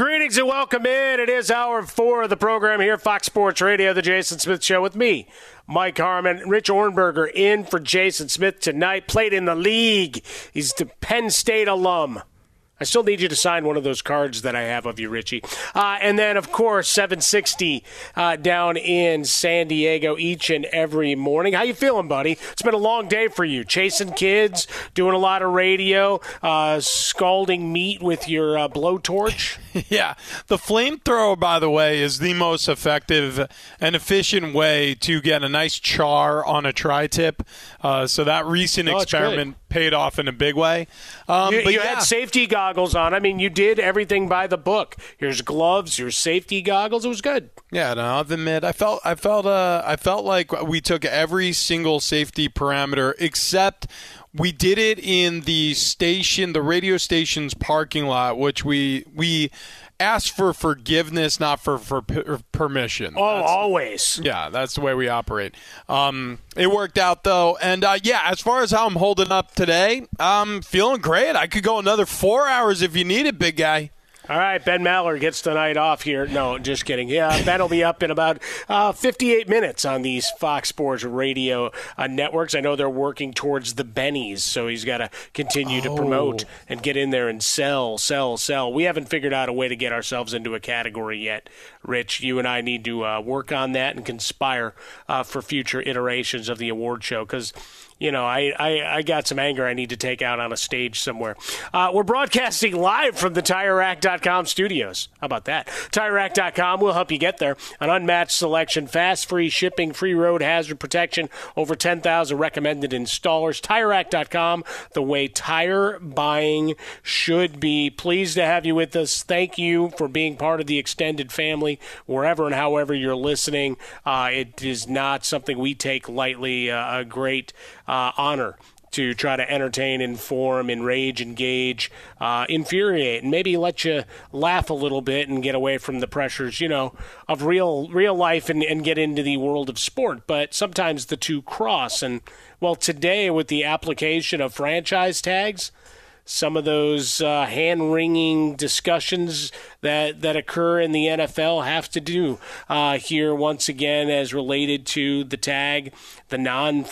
Greetings and welcome in. It is hour four of the program here, Fox Sports Radio, the Jason Smith Show with me, Mike Harmon. Rich Ohrnberger in for Jason Smith tonight. Played in the league. He's the Penn State alum. I still need you to sign one of those cards that I have of you, Richie. Uh, and then, of course, 760 uh, down in San Diego each and every morning. How you feeling, buddy? It's been a long day for you. Chasing kids, doing a lot of radio, uh, scalding meat with your uh, blowtorch. yeah, the flamethrower, by the way, is the most effective and efficient way to get a nice char on a tri-tip. Uh, so that recent Oh, experiment paid off in a big way. Um, you but you yeah. had safety goggles on. I mean, you did everything by the book. Here's gloves, your safety goggles. It was good. Yeah, no, I'll admit I felt I felt uh I felt like we took every single safety parameter except we did it in the station, the radio station's parking lot, which we we asked for forgiveness, not for for permission. Oh, That's- always. yeah, that's the way we operate. Um, it worked out though, and uh, yeah, as far as how I'm holding up today, I'm feeling great. I could go another four hours if you need it, big guy. All right, Ben Maller gets the night off here. No, just kidding. Yeah, Ben will be up in about uh, 58 minutes on these Fox Sports radio uh, networks. I know they're working towards the Bennies, so he's got to continue to promote and get in there and sell, sell, sell. We haven't figured out a way to get ourselves into a category yet, Rich. You and I need to uh, work on that and conspire uh, for future iterations of the award show because you know, I, I, I got some anger I need to take out on a stage somewhere. Uh, we're broadcasting live from the TireRack.com studios. How about that? TireRack.com will help you get there. An unmatched selection, fast, free shipping, free road hazard protection, over 10,000 recommended installers. TireRack.com, the way tire buying should be. Pleased to have you with us. Thank you for being part of the extended family, wherever and however you're listening. Uh, it is not something we take lightly. Uh, a great uh, honor to try to entertain, inform, enrage, engage, uh, infuriate, and maybe let you laugh a little bit and get away from the pressures, you know, of real real life and, and get into the world of sport. But sometimes the two cross. And well, today with the application of franchise tags some of those uh, hand wringing discussions that, that occur in the NFL have to do uh, here once again as related to the tag, the non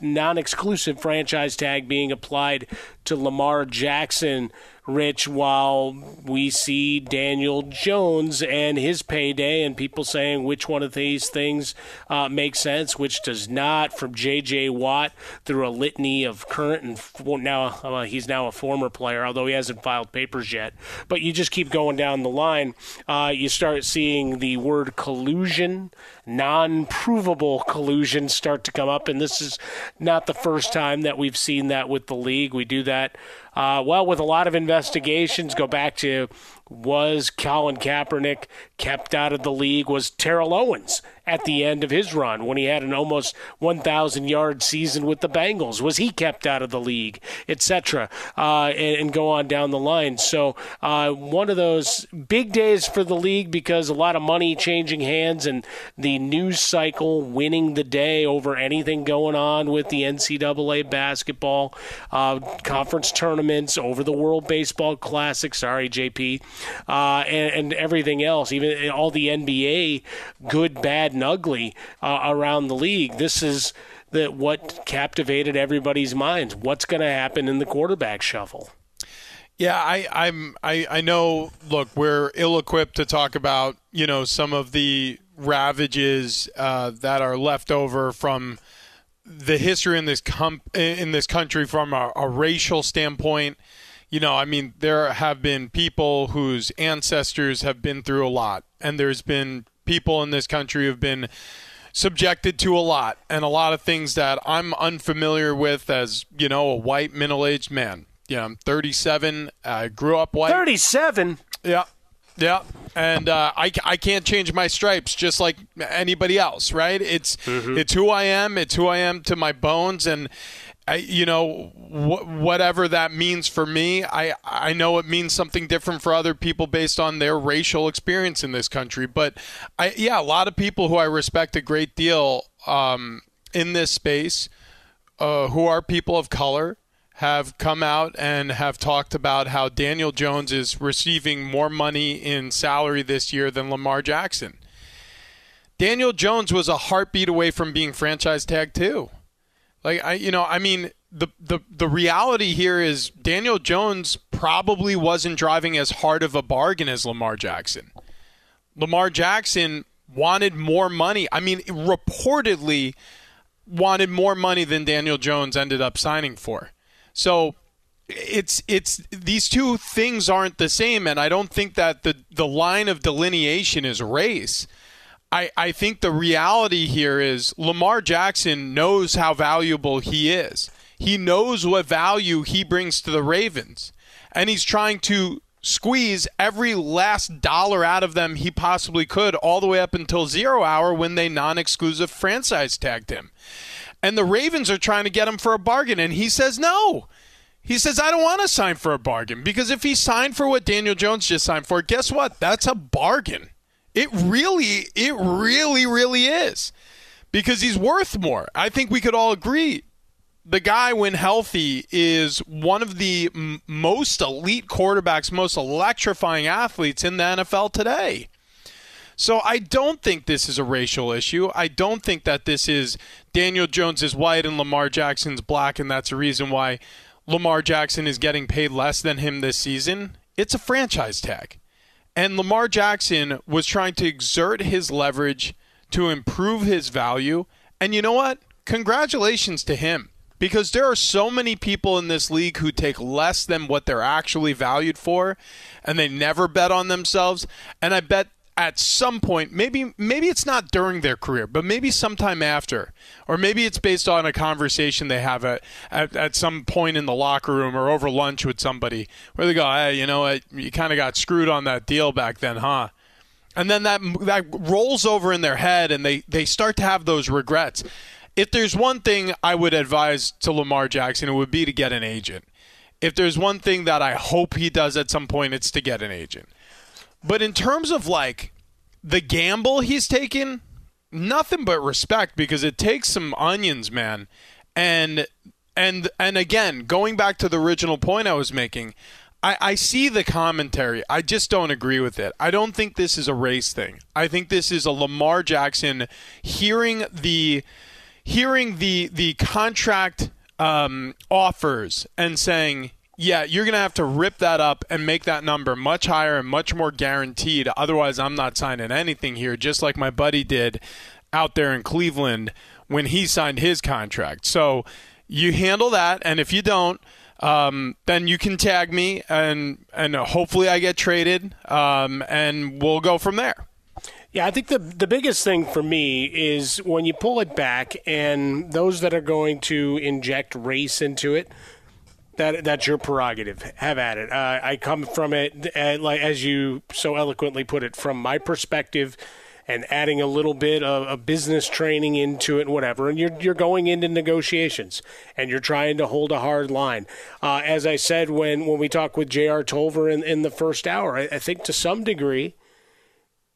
non exclusive franchise tag being applied to Lamar Jackson Rich, while we see Daniel Jones and his payday, and people saying which one of these things uh, makes sense, which does not, from J.J. Watt through a litany of current and now uh, he's now a former player, although he hasn't filed papers yet. But you just keep going down the line. Uh, you start seeing the word collusion, non provable collusion start to come up, and this is not the first time that we've seen that with the league. We do that uh, well, with a lot of investigations, go back to was Colin Kaepernick kept out of the league? Was Terrell Owens at the end of his run when he had an almost 1,000 yard season with the Bengals? Was he kept out of the league, etc., uh, and, and, go on down the line? So uh, one of those big days for the league because a lot of money changing hands and the news cycle winning the day over anything going on with the NCAA basketball uh, conference tournaments over the World Baseball Classic. Sorry, JP uh, and, and, everything else, even all the NBA, good, bad, and ugly uh, around the league. This is the, what captivated everybody's minds. What's going to happen in the quarterback shuffle? Yeah, I, I'm. I, I know. Look, we're ill-equipped to talk about you know some of the ravages uh, that are left over from the history in this com- in this country from a, a racial standpoint you know, I mean, there have been people whose ancestors have been through a lot, and there's been people in this country who've been subjected to a lot, and a lot of things that I'm unfamiliar with as, you know, a white middle aged man. You know, I'm 37. I grew up white. 37? Yeah. Yeah, and uh, I, I can't change my stripes just like anybody else, right? It's mm-hmm. it's who I am. It's who I am to my bones, and I, you know, wh- whatever that means for me, I, I know it means something different for other people based on their racial experience in this country. But I, yeah, a lot of people who I respect a great deal um, in this space, uh, who are people of color, have come out and have talked about how Daniel Jones is receiving more money in salary this year than Lamar Jackson. Daniel Jones was a heartbeat away from being franchise tag too. Like I, you know, I mean, the the the reality here is Daniel Jones probably wasn't driving as hard of a bargain as Lamar Jackson. Lamar Jackson wanted more money. I mean, reportedly wanted more money than Daniel Jones ended up signing for. So it's it's these two things aren't the same and I don't think that the the line of delineation is race. I, I think the reality here is Lamar Jackson knows how valuable he is. He knows what value he brings to the Ravens. And he's trying to squeeze every last dollar out of them he possibly could, all the way up until zero hour when they non exclusive franchise tagged him. And the Ravens are trying to get him for a bargain. And he says no. He says, I don't want to sign for a bargain because if he signed for what Daniel Jones just signed for, guess what? That's a bargain. It really, it really, really is. Because he's worth more. I think we could all agree. The guy, when healthy, is one of the m- most elite quarterbacks, most electrifying athletes in the NFL today. So I don't think this is a racial issue. I don't think that this is Daniel Jones is white and Lamar Jackson's black, and that's the reason why Lamar Jackson is getting paid less than him this season. It's a franchise tag. And Lamar Jackson was trying to exert his leverage to improve his value. And you know what? Congratulations to him. Because there are so many people in this league who take less than what they're actually valued for, and they never bet on themselves. And I bet at some point, maybe maybe it's not during their career, but maybe sometime after, or maybe it's based on a conversation they have at, at, at some point in the locker room or over lunch with somebody, where they go, "Hey, you know, what? you kind of got screwed on that deal back then, huh?" And then that that rolls over in their head, and they they start to have those regrets. if there's one thing I would advise to Lamar Jackson, it would be to get an agent. If there's one thing that I hope he does at some point, it's to get an agent. But in terms of like the gamble he's taken, nothing but respect because it takes some onions, man. And and and again, going back to the original point I was making, I, I see the commentary. I just don't agree with it. I don't think this is a race thing. I think this is a Lamar Jackson hearing the hearing the the contract um, offers and saying, yeah, you're going to have to rip that up and make that number much higher and much more guaranteed. Otherwise, I'm not signing anything here, just like my buddy did out there in Cleveland when he signed his contract. So you handle that, and if you don't, um, then you can tag me, and and hopefully I get traded, um, and we'll go from there. Yeah, I think the the biggest thing for me is when you pull it back, and those that are going to inject race into it. That, that's your prerogative. Have at it. Uh, I come from it, uh, like as you so eloquently put it, from my perspective and adding a little bit of, business training into it and whatever. And you're, you're going into negotiations and you're trying to hold a hard line. Uh, as I said when, when we talked with J.R. Tolver in, in the first hour, I, I think to some degree,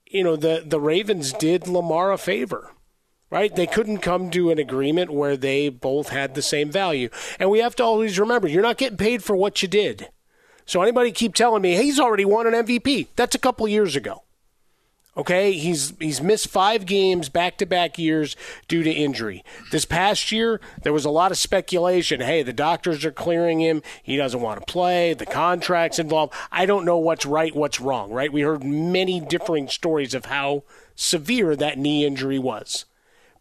you know, the, the Ravens did Lamar a favor right? They couldn't come to an agreement where they both had the same value. And we have to always remember you're not getting paid for what you did. So anybody keep telling me hey, he's already won an MVP. That's a couple years ago. Okay, he's he's missed five games back to back years due to injury. This past year, there was a lot of speculation. Hey, the doctors are clearing him. He doesn't want to play. The contract's involved. I don't know what's right, what's wrong. Right? We heard many differing stories of how severe that knee injury was.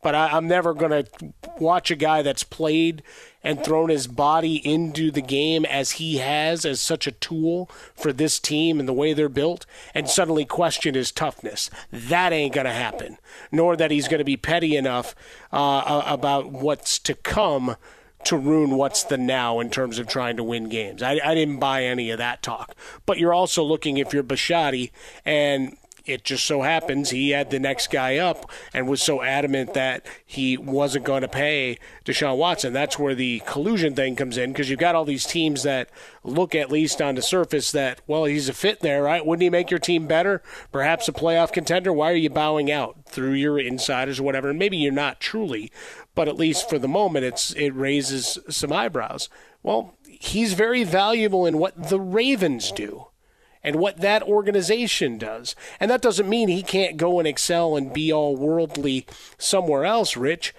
But I, I'm never going to watch a guy that's played and thrown his body into the game as he has as such a tool for this team and the way they're built and suddenly question his toughness. That ain't going to happen. Nor that he's going to be petty enough uh, about what's to come to ruin what's the now in terms of trying to win games. I, I didn't buy any of that talk. But you're also looking if you're Bisciotti and it just so happens he had the next guy up and was so adamant that he wasn't going to pay Deshaun Watson. That's where the collusion thing comes in because you've got all these teams that look at least on the surface that, well, he's a fit there, right? Wouldn't he make your team better? Perhaps a playoff contender? Why are you bowing out through your insiders or whatever? And maybe you're not truly, but at least for the moment, it's it raises some eyebrows. Well, he's very valuable in what the Ravens do and what that organization does. And that doesn't mean he can't go and excel and be all worldly somewhere else, Rich,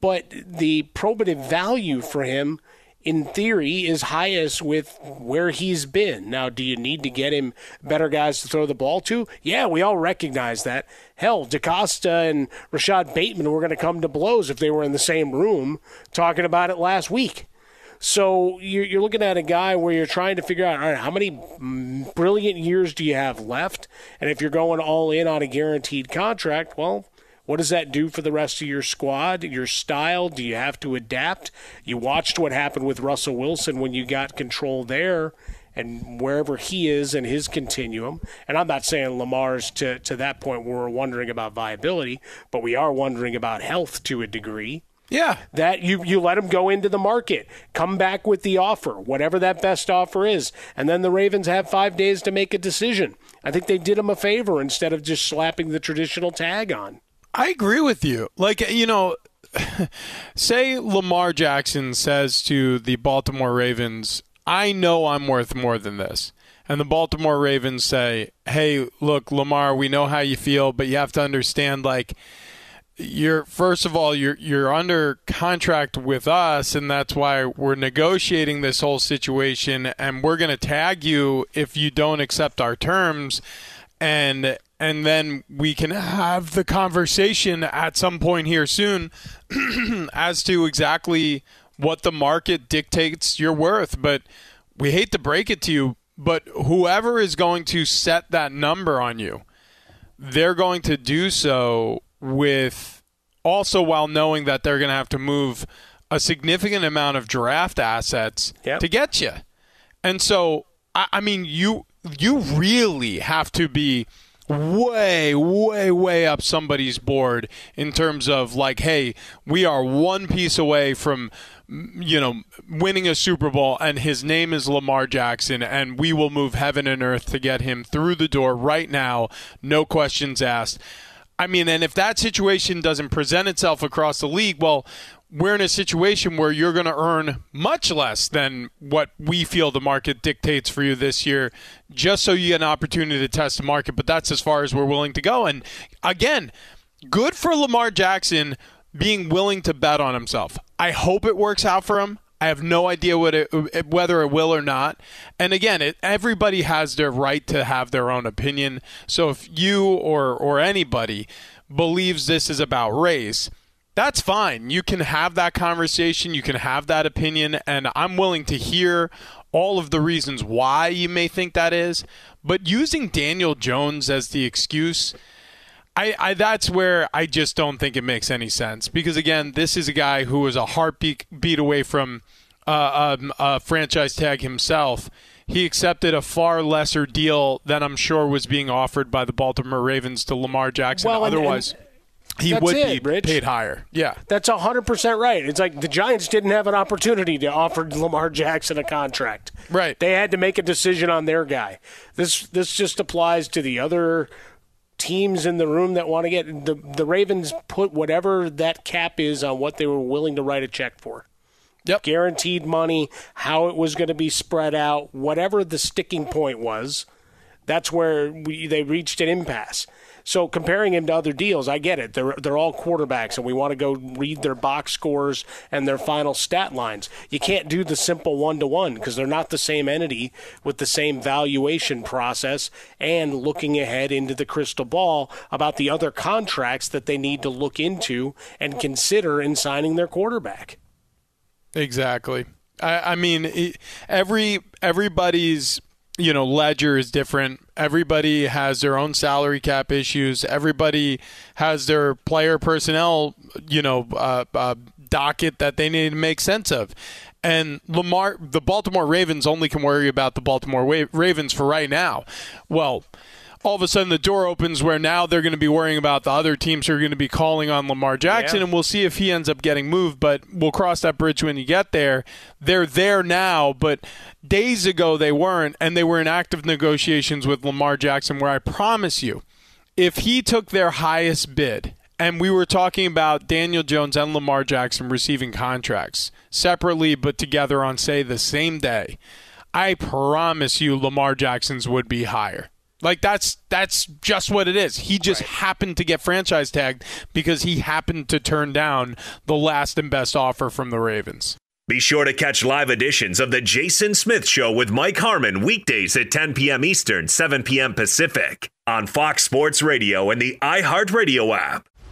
but the probative value for him in theory is highest with where he's been. Now, do you need to get him better guys to throw the ball to? Yeah, we all recognize that. Hell, DeCosta and Rashad Bateman were going to come to blows if they were in the same room talking about it last week. So you're, looking at a guy where you're trying to figure out, all right, how many brilliant years do you have left? And if you're going all in on a guaranteed contract, well, what does that do for the rest of your squad, your style? Do you have to adapt? You watched what happened with Russell Wilson when you got control there and wherever he is in his continuum. And I'm not saying Lamar's to, to that point where we're wondering about viability, but we are wondering about health to a degree. Yeah. That you, you let him go into the market, come back with the offer, whatever that best offer is. And then the Ravens have five days to make a decision. I think they did him a favor instead of just slapping the traditional tag on. I agree with you. Like, you know, say Lamar Jackson says to the Baltimore Ravens, I know I'm worth more than this. And the Baltimore Ravens say, hey, look, Lamar, we know how you feel, but you have to understand, like, you're first of all you're you're under contract with us and that's why we're negotiating this whole situation and we're going to tag you if you don't accept our terms and and then we can have the conversation at some point here soon as to exactly what the market dictates your worth but we hate to break it to you but whoever is going to set that number on you they're going to do so with also while knowing that they're going to have to move a significant amount of draft assets yep. to get you. And so, I, I mean, you you really have to be way, way, way up somebody's board in terms of like, hey, we are one piece away from you know, winning a Super Bowl, and his name is Lamar Jackson, and we will move heaven and earth to get him through the door right now, no questions asked. I mean, and if that situation doesn't present itself across the league, well, we're in a situation where you're going to earn much less than what we feel the market dictates for you this year, just so you get an opportunity to test the market. But that's as far as we're willing to go. And again, good for Lamar Jackson being willing to bet on himself. I hope it works out for him. I have no idea what it, whether it will or not. And again, it, everybody has their right to have their own opinion. So if you or or anybody believes this is about race, that's fine. You can have that conversation, you can have that opinion, and I'm willing to hear all of the reasons why you may think that is. But using Daniel Jones as the excuse I, I, that's where I just don't think it makes any sense because again, this is a guy who was a heartbeat beat away from uh, um, a franchise tag himself. He accepted a far lesser deal than I'm sure was being offered by the Baltimore Ravens to Lamar Jackson. Well, and, Otherwise, and he would it, be Rich. paid higher. Yeah, that's hundred percent right. It's like the Giants didn't have an opportunity to offer Lamar Jackson a contract. Right. They had to make a decision on their guy. This this just applies to the other teams in the room that want to get the the Ravens put whatever that cap is on what they were willing to write a check for. Yep. Guaranteed money, how it was going to be spread out, whatever the sticking point was, that's where we, they reached an impasse. So comparing him to other deals, I get it. They're they're all quarterbacks, and we want to go read their box scores and their final stat lines. You can't do the simple one to one because they're not the same entity with the same valuation process and looking ahead into the crystal ball about the other contracts that they need to look into and consider in signing their quarterback. Exactly. I, I mean, every everybody's you know ledger is different. Everybody has their own salary cap issues. Everybody has their player personnel you know uh, uh, docket that they need to make sense of. And lamar the baltimore ravens only can worry about the baltimore ravens for right now. Well all of a sudden the door opens where now they're going to be worrying about the other teams who are going to be calling on Lamar Jackson, yeah. and we'll see if he ends up getting moved. But we'll cross that bridge when you get there. They're there now, but days ago they weren't, and they were in active negotiations with Lamar Jackson. Where I promise you, if he took their highest bid, and we were talking about Daniel Jones and Lamar Jackson receiving contracts separately but together on, say, the same day, I promise you Lamar Jackson's would be higher. Like that's that's just what it is. He just right. happened to get franchise tagged because he happened to turn down the last and best offer from the Ravens. Be sure to catch live editions of the Jason Smith Show with Mike Harmon weekdays at 10 p.m. Eastern, 7 p.m. Pacific on Fox Sports Radio and the iHeartRadio app.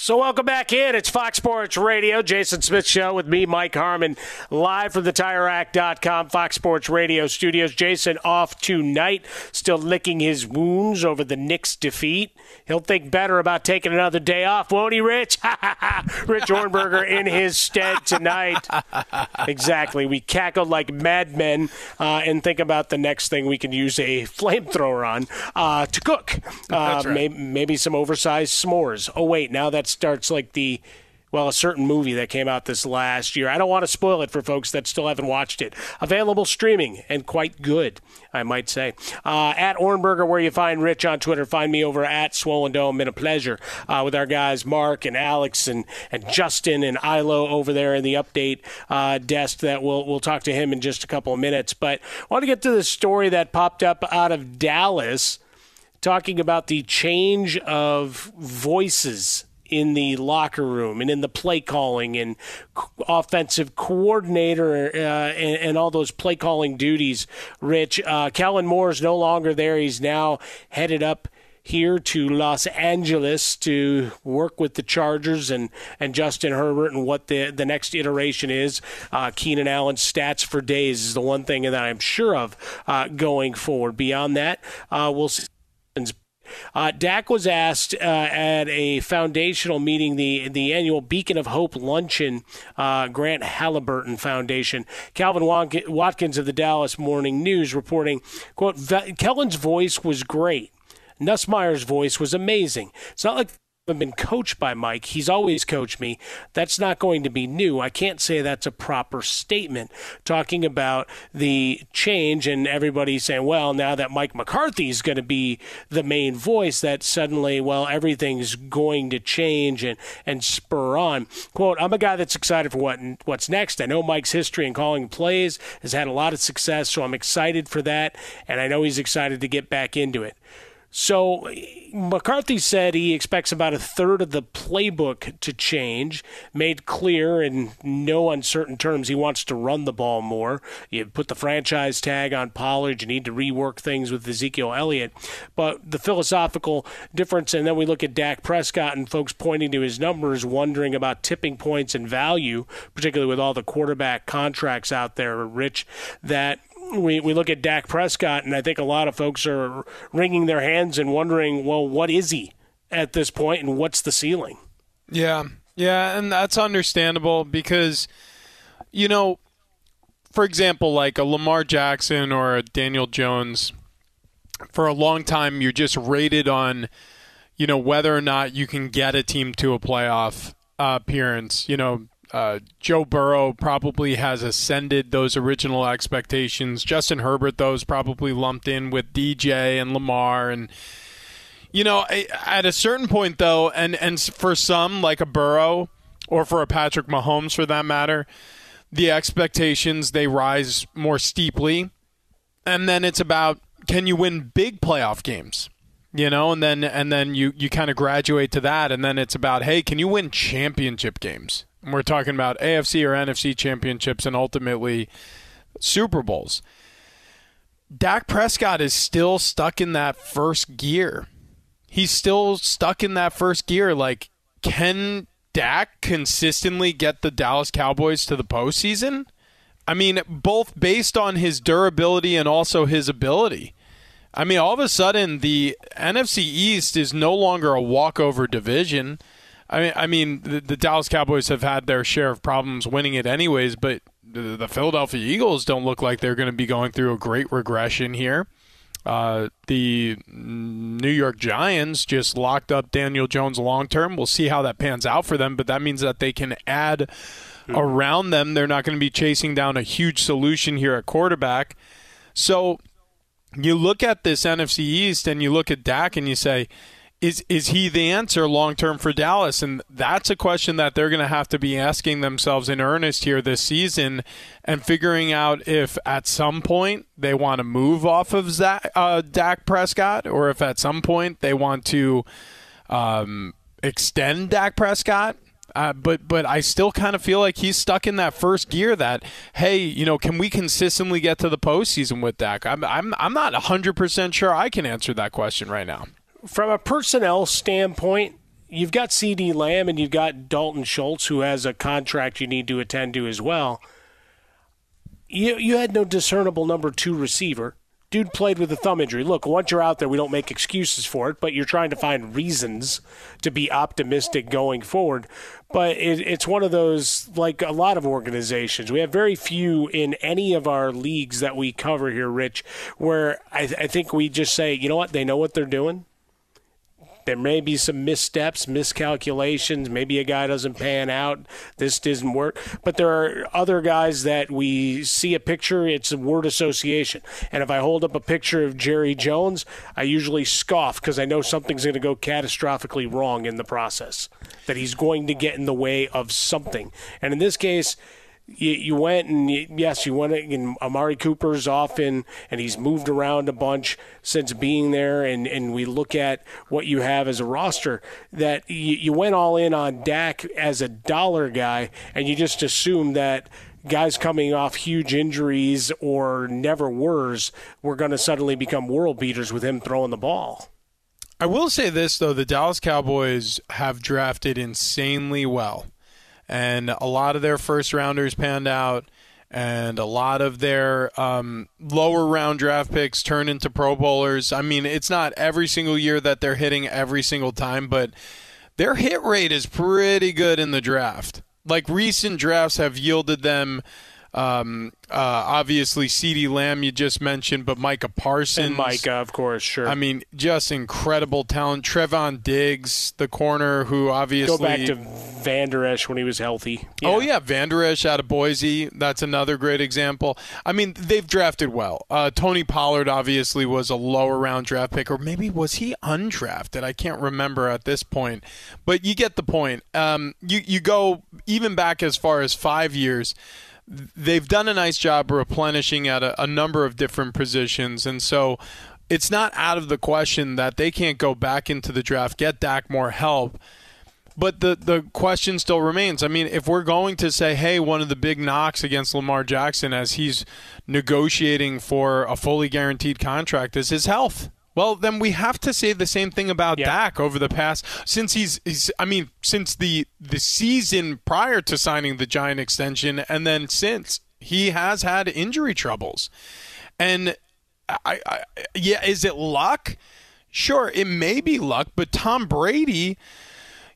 So welcome back in. It's Fox Sports Radio, Jason Smith Show with me, Mike Harmon, live from the TireRack.com Fox Sports Radio studios. Jason off tonight, still licking his wounds over the Knicks defeat. He'll think better about taking another day off, won't he, Rich? Rich Ohrnberger in his stead tonight. exactly. We cackled like madmen uh, and think about the next thing we can use a flamethrower on uh, to cook. Uh, right. may- maybe some oversized s'mores. Oh, wait, now that starts like the well, a certain movie that came out this last year. I don't want to spoil it for folks that still haven't watched it. Available streaming and quite good, I might say. Uh, at Ohrnberger, where you find Rich on Twitter, find me over at Swollen Dome. Been a pleasure uh, with our guys Mark and Alex and, and Justin and Ilo over there in the update uh, desk. That we'll we'll talk to him in just a couple of minutes. But I want to get to the story that popped up out of Dallas talking about the change of voices in the locker room and in the play calling and offensive coordinator uh, and, and all those play calling duties. Rich, uh, Kellen Moore is no longer there. He's now headed up here to Los Angeles to work with the Chargers and, and Justin Herbert and what the the next iteration is. Uh, Keenan Allen's stats for days is the one thing that I'm sure of uh, going forward. Beyond that, uh, we'll see. Uh, Dak was asked uh, at a foundational meeting, the the annual Beacon of Hope luncheon, uh, Grant Halliburton Foundation. Calvin Watkins of the Dallas Morning News reporting, "quote Kellen's voice was great. Nussmeier's voice was amazing. It's not like." I've been coached by Mike. He's always coached me. That's not going to be new. I can't say that's a proper statement. Talking about the change and everybody saying, well, now that Mike McCarthy is going to be the main voice, that suddenly, well, everything's going to change and, and spur on. Quote, I'm a guy that's excited for what what's next. I know Mike's history in calling plays has had a lot of success, so I'm excited for that, and I know he's excited to get back into it. So McCarthy said he expects about a third of the playbook to change, made clear in no uncertain terms he wants to run the ball more. You put the franchise tag on Pollard, you need to rework things with Ezekiel Elliott. But the philosophical difference, and then we look at Dak Prescott and folks pointing to his numbers, wondering about tipping points and value, particularly with all the quarterback contracts out there, Rich, that we, we look at Dak Prescott, and I think a lot of folks are wringing their hands and wondering, well, what is he at this point, and what's the ceiling? Yeah, yeah, and that's understandable because, you know, for example, like a Lamar Jackson or a Daniel Jones, for a long time you're just rated on, you know, whether or not you can get a team to a playoff uh, appearance. You know, uh, Joe Burrow probably has ascended those original expectations. Justin Herbert, though, those probably lumped in with DJ and Lamar and. You know, at a certain point, though, and, and for some, like a Burrow or for a Patrick Mahomes for that matter, the expectations they rise more steeply. And then it's about can you win big playoff games? You know, and then and then you, you kind of graduate to that, and then it's about hey, can you win championship games? We're talking about AFC or NFC championships and ultimately Super Bowls. Dak Prescott is still stuck in that first gear. He's still stuck in that first gear. Like, can Dak consistently get the Dallas Cowboys to the postseason? I mean, both based on his durability and also his ability. I mean, all of a sudden, the NFC East is no longer a walkover division. I mean, I mean, the, the Dallas Cowboys have had their share of problems winning it, anyways. But the, the Philadelphia Eagles don't look like they're going to be going through a great regression here. Uh, the New York Giants just locked up Daniel Jones long term. We'll see how that pans out for them, but that means that they can add around them. They're not going to be chasing down a huge solution here at quarterback. So you look at this NFC East and you look at Dak and you say, is is he the answer long term for Dallas? And that's a question that they're going to have to be asking themselves in earnest here this season, and figuring out if at some point they want to move off of Zach, uh, Dak Prescott, or if at some point they want to um, extend Dak Prescott. Uh, but but I still kind of feel like he's stuck in that first gear. That hey, you know, can we consistently get to the postseason with Dak? I'm I'm I'm not hundred percent sure I can answer that question right now. From a personnel standpoint, you've got CeeDee Lamb and you've got Dalton Schultz, who has a contract you need to attend to as well. You you had no discernible number two receiver. Dude played with a thumb injury. Look, once you're out there, we don't make excuses for it, but you're trying to find reasons to be optimistic going forward. But it, it's one of those, like a lot of organizations, we have very few in any of our leagues that we cover here, Rich, where I, I think we just say, you know what, they know what they're doing there may be some missteps, miscalculations. Maybe a guy doesn't pan out. This doesn't work. But there are other guys that we see a picture, it's a word association. And if I hold up a picture of Jerry Jones, I usually scoff because I know something's going to go catastrophically wrong in the process, that he's going to get in the way of something. And in this case, you, you went and you, yes, you went and Amari Cooper's off in, and he's moved around a bunch since being there. And, and we look at what you have as a roster that you, you went all in on Dak as a dollar guy, and you just assume that guys coming off huge injuries or never wers were going to suddenly become world beaters with him throwing the ball. I will say this though: the Dallas Cowboys have drafted insanely well and a lot of their first rounders panned out, and a lot of their um, lower round draft picks turn into Pro Bowlers. I mean, it's not every single year that they're hitting every single time, but their hit rate is pretty good in the draft. Like recent drafts have yielded them um, uh, obviously, CeeDee Lamb you just mentioned, but Micah Parsons. And Micah, of course, sure. I mean, just incredible talent. Trevon Diggs, the corner, who obviously go back to Vander Esch when he was healthy. Yeah. Oh yeah, Vander Esch out of Boise. That's another great example. I mean, they've drafted well. Uh, Tony Pollard obviously was a lower round draft pick, or maybe was he undrafted? I can't remember at this point, but you get the point. Um, you you go even back as far as five years they've done a nice job replenishing at a, a, number of different positions. And so it's not out of the question that they can't go back into the draft, get Dak more help. But the, the question still remains. I mean, if we're going to say, hey, one of the big knocks against Lamar Jackson as he's negotiating for a fully guaranteed contract is his health. Well, then we have to say the same thing about yeah. Dak over the past since he's, he's I mean, since the the season prior to signing the Giant extension and then since he has had injury troubles. And I, I yeah, is it luck? Sure, it may be luck, but Tom Brady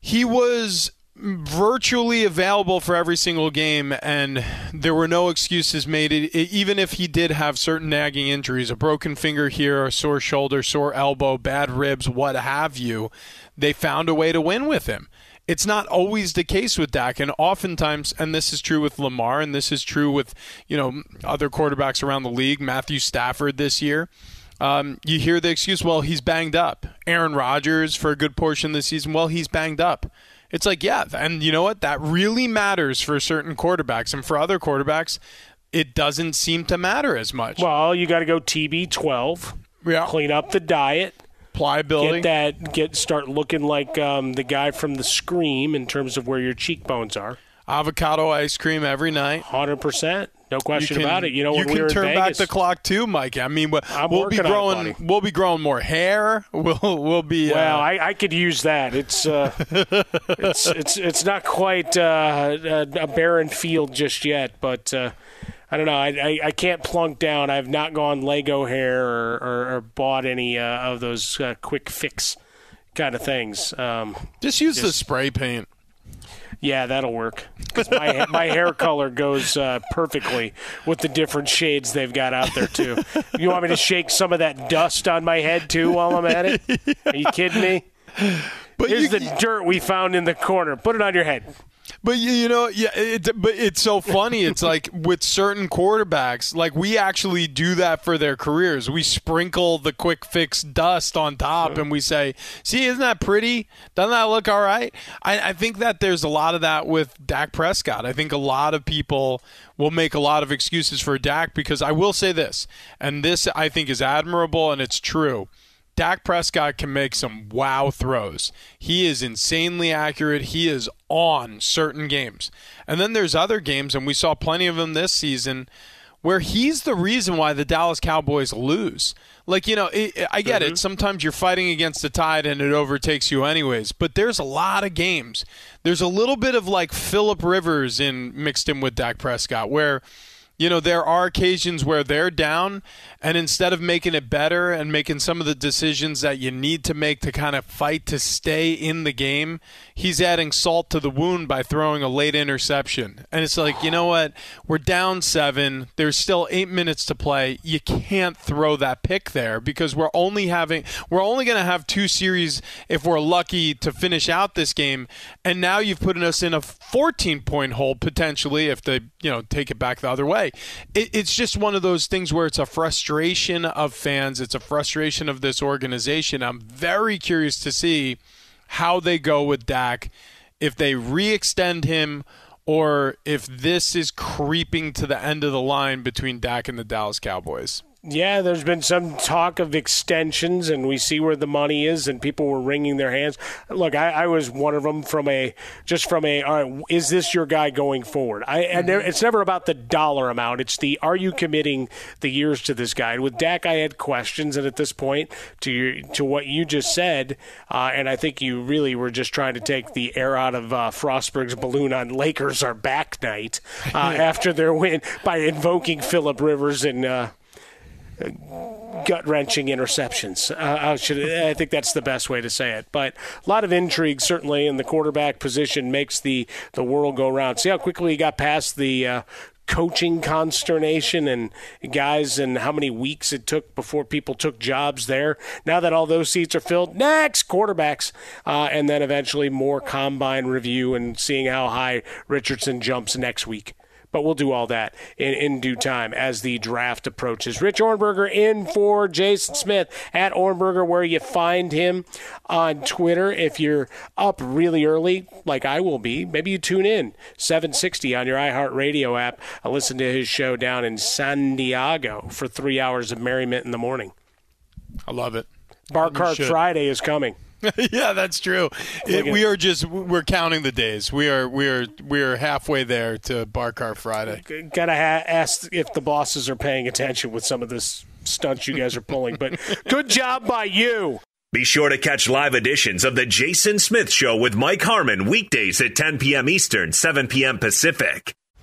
he was virtually available for every single game, and there were no excuses made. It, even if he did have certain nagging injuries, a broken finger here, a sore shoulder, sore elbow, bad ribs, what have you, they found a way to win with him. It's not always the case with Dak, and oftentimes, and this is true with Lamar, and this is true with you know other quarterbacks around the league. Matthew Stafford this year. Um, you hear the excuse, well, he's banged up. Aaron Rodgers for a good portion of the season, well, he's banged up. It's like, yeah, and you know what? That really matters for certain quarterbacks. And for other quarterbacks, it doesn't seem to matter as much. Well, you got to go TB12. Yeah. Clean up the diet. Pliability. Get that, get start looking like um, the guy from the Scream in terms of where your cheekbones are. Avocado ice cream every night. 100%. No question can, about it. You know, you can we were turn in back the clock too, Mike. I mean, we'll, we'll be on it, growing. we'll be growing more hair. We'll we'll be. Well, uh, I, I could use that. It's uh, it's it's it's not quite uh, a, barren field just yet, but uh, I don't know. I, I, I can't plunk down. I've not gone Lego hair or, or, or bought any uh, of those uh, quick fix kind of things. Um, just use the spray paint. Yeah, that'll work. my my hair color goes uh, perfectly with the different shades they've got out there too. You want me to shake some of that dust on my head too while I'm at it? Are you kidding me? But Here's you, the dirt we found in the corner. Put it on your head. But you, you know, yeah, it, but it's so funny. It's like with certain quarterbacks, like we actually do that for their careers. We sprinkle the quick fix dust on top, and we say, "See, isn't that pretty? Doesn't that look all right?" I, I think that there's a lot of that with Dak Prescott. I think a lot of people will make a lot of excuses for Dak because I will say this, and this I think is admirable and it's true. Dak Prescott can make some wow throws. He is insanely accurate. He is on certain games. And then there's other games, and we saw plenty of them this season, where he's the reason why the Dallas Cowboys lose. Like, you know, it, I get it. Mm-hmm. Sometimes you're fighting against the tide and it overtakes you anyways. But there's a lot of games. There's a little bit of like Philip Rivers in mixed in with Dak Prescott, where you know, there are occasions where they're down, and instead of making it better and making some of the decisions that you need to make to kind of fight to stay in the game, he's adding salt to the wound by throwing a late interception. And it's like, you know what? We're down seven. There's still eight minutes to play. You can't throw that pick there because we're only having we're only going to have two series if we're lucky to finish out this game. And now you've put us in a 14 point hole potentially if they you know take it back the other way. It, it's just one of those things where it's a frustration of fans. It's a frustration of this organization. I'm very curious to see how they go with Dak, if they re-extend him, or if this is creeping to the end of the line between Dak and the Dallas Cowboys. Yeah, there's been some talk of extensions, and we see where the money is, and people were wringing their hands. Look, I, I was one of them from a just from a. All right, is this your guy going forward? I and there, it's never about the dollar amount. It's the are you committing the years to this guy? And with Dak, I had questions, and at this point, to your, to what you just said, uh, and I think you really were just trying to take the air out of uh, Frostberg's balloon on Lakers are back night uh, after their win by invoking Philip Rivers and. Gut wrenching interceptions. Uh, I, should, I think that's the best way to say it. But a lot of intrigue, certainly, in the quarterback position makes the, the world go round. See how quickly he got past the. Uh, coaching consternation and guys and how many weeks it took before people took jobs there. Now that all those seats are filled, next quarterbacks, uh, and then eventually more combine review and seeing how high Richardson jumps next week but we'll do all that in, in due time as the draft approaches. Rich Ohrnberger in for Jason Smith at Ohrnberger, where you find him on Twitter. If you're up really early, like I will be, maybe you tune in 760 on your iHeartRadio app. I listen to his show down in San Diego for three hours of merriment in the morning. I love it. Bar Cart Friday is coming. yeah, that's true. It, we are just we're counting the days. We are we are we are halfway there to Bar Car Friday. Gotta ha- ask if the bosses are paying attention with some of this stunts you guys are pulling. But good job by you. Be sure to catch live editions of the Jason Smith Show with Mike Harmon weekdays at 10 p.m. Eastern, 7 p.m. Pacific.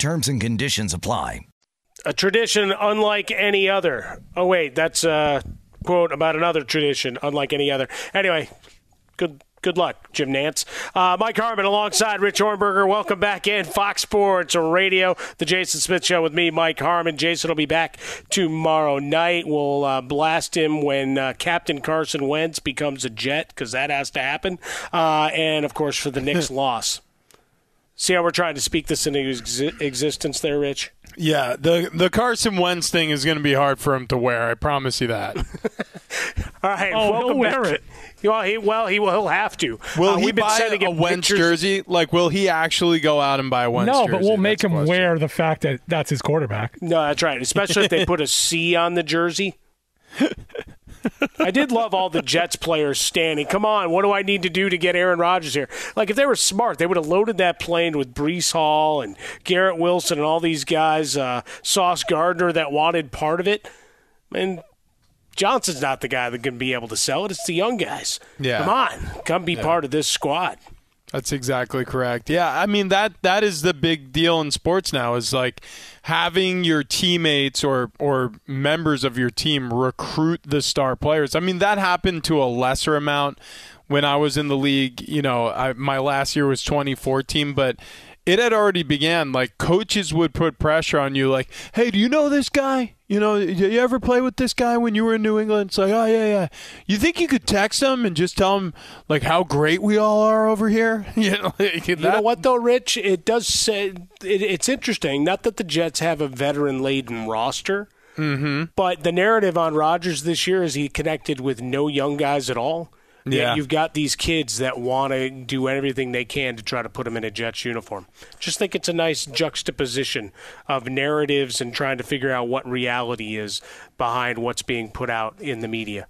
Terms and conditions apply. A tradition unlike any other. Oh, wait, that's a quote about another tradition unlike any other. Anyway, good good luck, Jim Nantz. Uh, Mike Harmon alongside Rich Ohrnberger. Welcome back in Fox Sports Radio, the Jason Smith Show with me, Mike Harmon. Jason will be back tomorrow night. We'll uh, blast him when uh, Captain Carson Wentz becomes a Jet because that has to happen. Uh, and, of course, for the Knicks loss. See how we're trying to speak this into exi- existence there, Rich? Yeah, the the Carson Wentz thing is going to be hard for him to wear. I promise you that. All right, oh, welcome he'll wear back. it. Well, he well he will he'll have to. Will Uh, he we've been buy a him Wentz pictures- jersey? Like, will he actually go out and buy a Wentz No, jersey? but we'll make That's him the wear the fact that that's his quarterback. No, that's right. Especially if they put a C on the jersey. I did love all the Jets players standing. Come on, what do I need to do to get Aaron Rodgers here? Like if they were smart, they would have loaded that plane with Breece Hall and Garrett Wilson and all these guys, uh, Sauce Gardner that wanted part of it. And Johnson's not the guy that can be able to sell it. It's the young guys. Yeah. Come on, come be part of this squad. That's exactly correct. Yeah, I mean that that is the big deal in sports now is like having your teammates or or members of your team recruit the star players. I mean that happened to a lesser amount when I was in the league, you know, I, my last year was 2014, but it had already began like coaches would put pressure on you like, "Hey, do you know this guy? You know, you ever play with this guy when you were in New England?" It's like, "Oh, yeah, yeah." You think you could text him and just tell him like how great we all are over here? you know, like, You know what though, Rich? It does say it, it's interesting. Not that the Jets have a veteran-laden roster, Mm-hmm. but the narrative on Rodgers this year is he connected with no young guys at all. Yeah. you've got these kids that want to do everything they can to try to put them in a Jets uniform. Just think it's a nice juxtaposition of narratives and trying to figure out what reality is behind what's being put out in the media.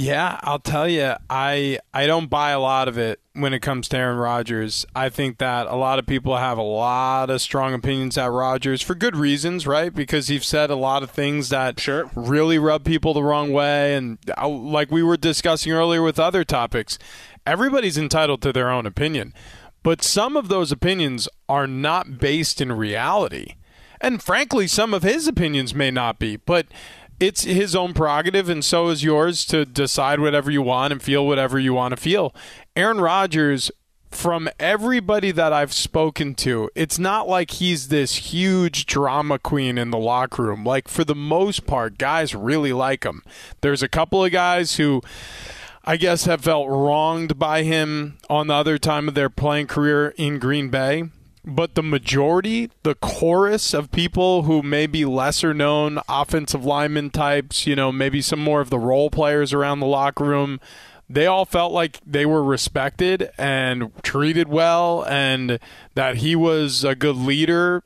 Yeah, I'll tell you, I I don't buy a lot of it when it comes to Aaron Rodgers. I think that a lot of people have a lot of strong opinions at Rodgers for good reasons, right? Because he's said a lot of things that Sure. really rub people the wrong way, and uh, like we were discussing earlier with other topics, everybody's entitled to their own opinion, but some of those opinions are not based in reality. And frankly, some of his opinions may not be, but it's his own prerogative, and so is yours to decide whatever you want and feel whatever you want to feel. Aaron Rodgers, from everybody that I've spoken to, it's not like he's this huge drama queen in the locker room. Like, for the most part, guys really like him. There's a couple of guys who. I guess have felt wronged by him on the other time of their playing career in Green Bay. But the majority, the chorus of people who may be lesser known offensive lineman types, you know, maybe some more of the role players around the locker room, they all felt like they were respected and treated well and that he was a good leader.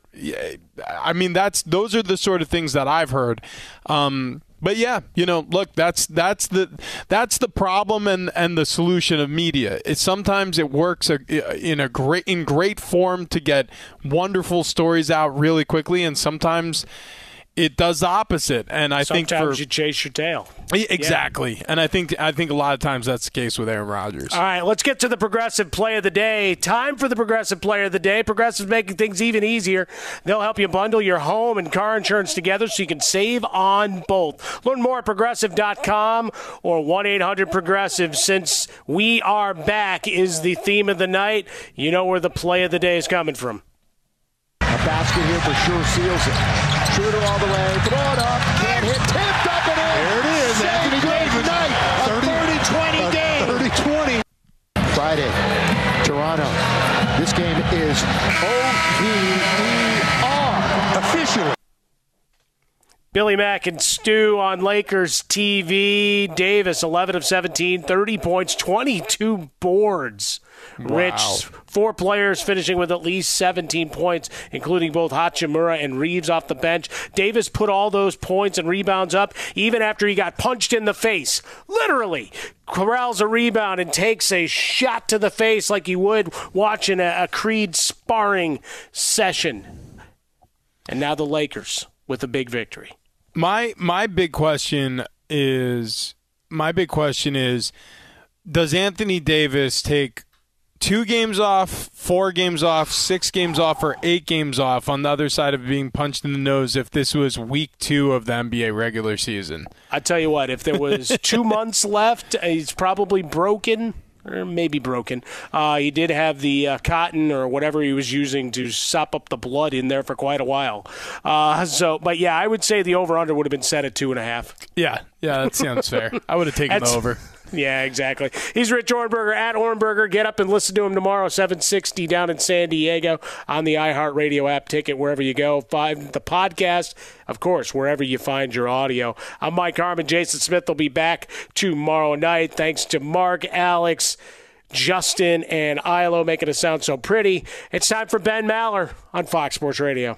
I mean, that's those are the sort of things that I've heard. Um, but yeah, you know, look, that's that's the that's the problem and and the solution of media. It sometimes it works in a great in great form to get wonderful stories out really quickly, and sometimes it does the opposite. And I Sometimes think for you chase your tail. Exactly. Yeah. And I think I think a lot of times that's the case with Aaron Rodgers. All right, let's get to the progressive play of the day. Time for the progressive player of the day. Progressive's making things even easier. They'll help you bundle your home and car insurance together so you can save on both. Learn more at progressive.com or 1-800-progressive since we are back is the theme of the night. You know where the play of the day is coming from. A basket here for sure seals it. Schroeder all the way. Throw it up. Can't hit. Tipped up and in. There it is. Same Anthony Davis. Night. A 30-20 game. 30-20. Friday, Toronto. This game is O-V-E-R. Officially. Billy Mac and Stu on Lakers TV. Davis, 11 of 17, 30 points, 22 boards. Wow. Rich, four players finishing with at least 17 points, including both Hachimura and Reaves off the bench. Davis put all those points and rebounds up even after he got punched in the face. Literally. Corrals a rebound and takes a shot to the face like you would watching a, a Creed sparring session. And now the Lakers with a big victory. My my big question is my big question is does Anthony Davis take two games off, four games off, six games off, or eight games off on the other side of being punched in the nose if this was week two of the NBA regular season? I tell you what, if there was two months left, he's probably broken. Or maybe broken. Uh, he did have the uh, cotton or whatever he was using to sop up the blood in there for quite a while. Uh, so, but yeah, I would say the over under would have been set at two and a half. Yeah, yeah, that sounds fair. I would have taken the over. Yeah, exactly. He's Rich Ohrnberger at Ohrnberger. Get up and listen to him tomorrow, 760 down in San Diego on the iHeartRadio app. Ticket wherever you go. Find the podcast, of course, wherever you find your audio. I'm Mike Harmon. Jason Smith will be back tomorrow night. Thanks to Mark, Alex, Justin, and Ilo making it sound so pretty. It's time for Ben Maller on Fox Sports Radio.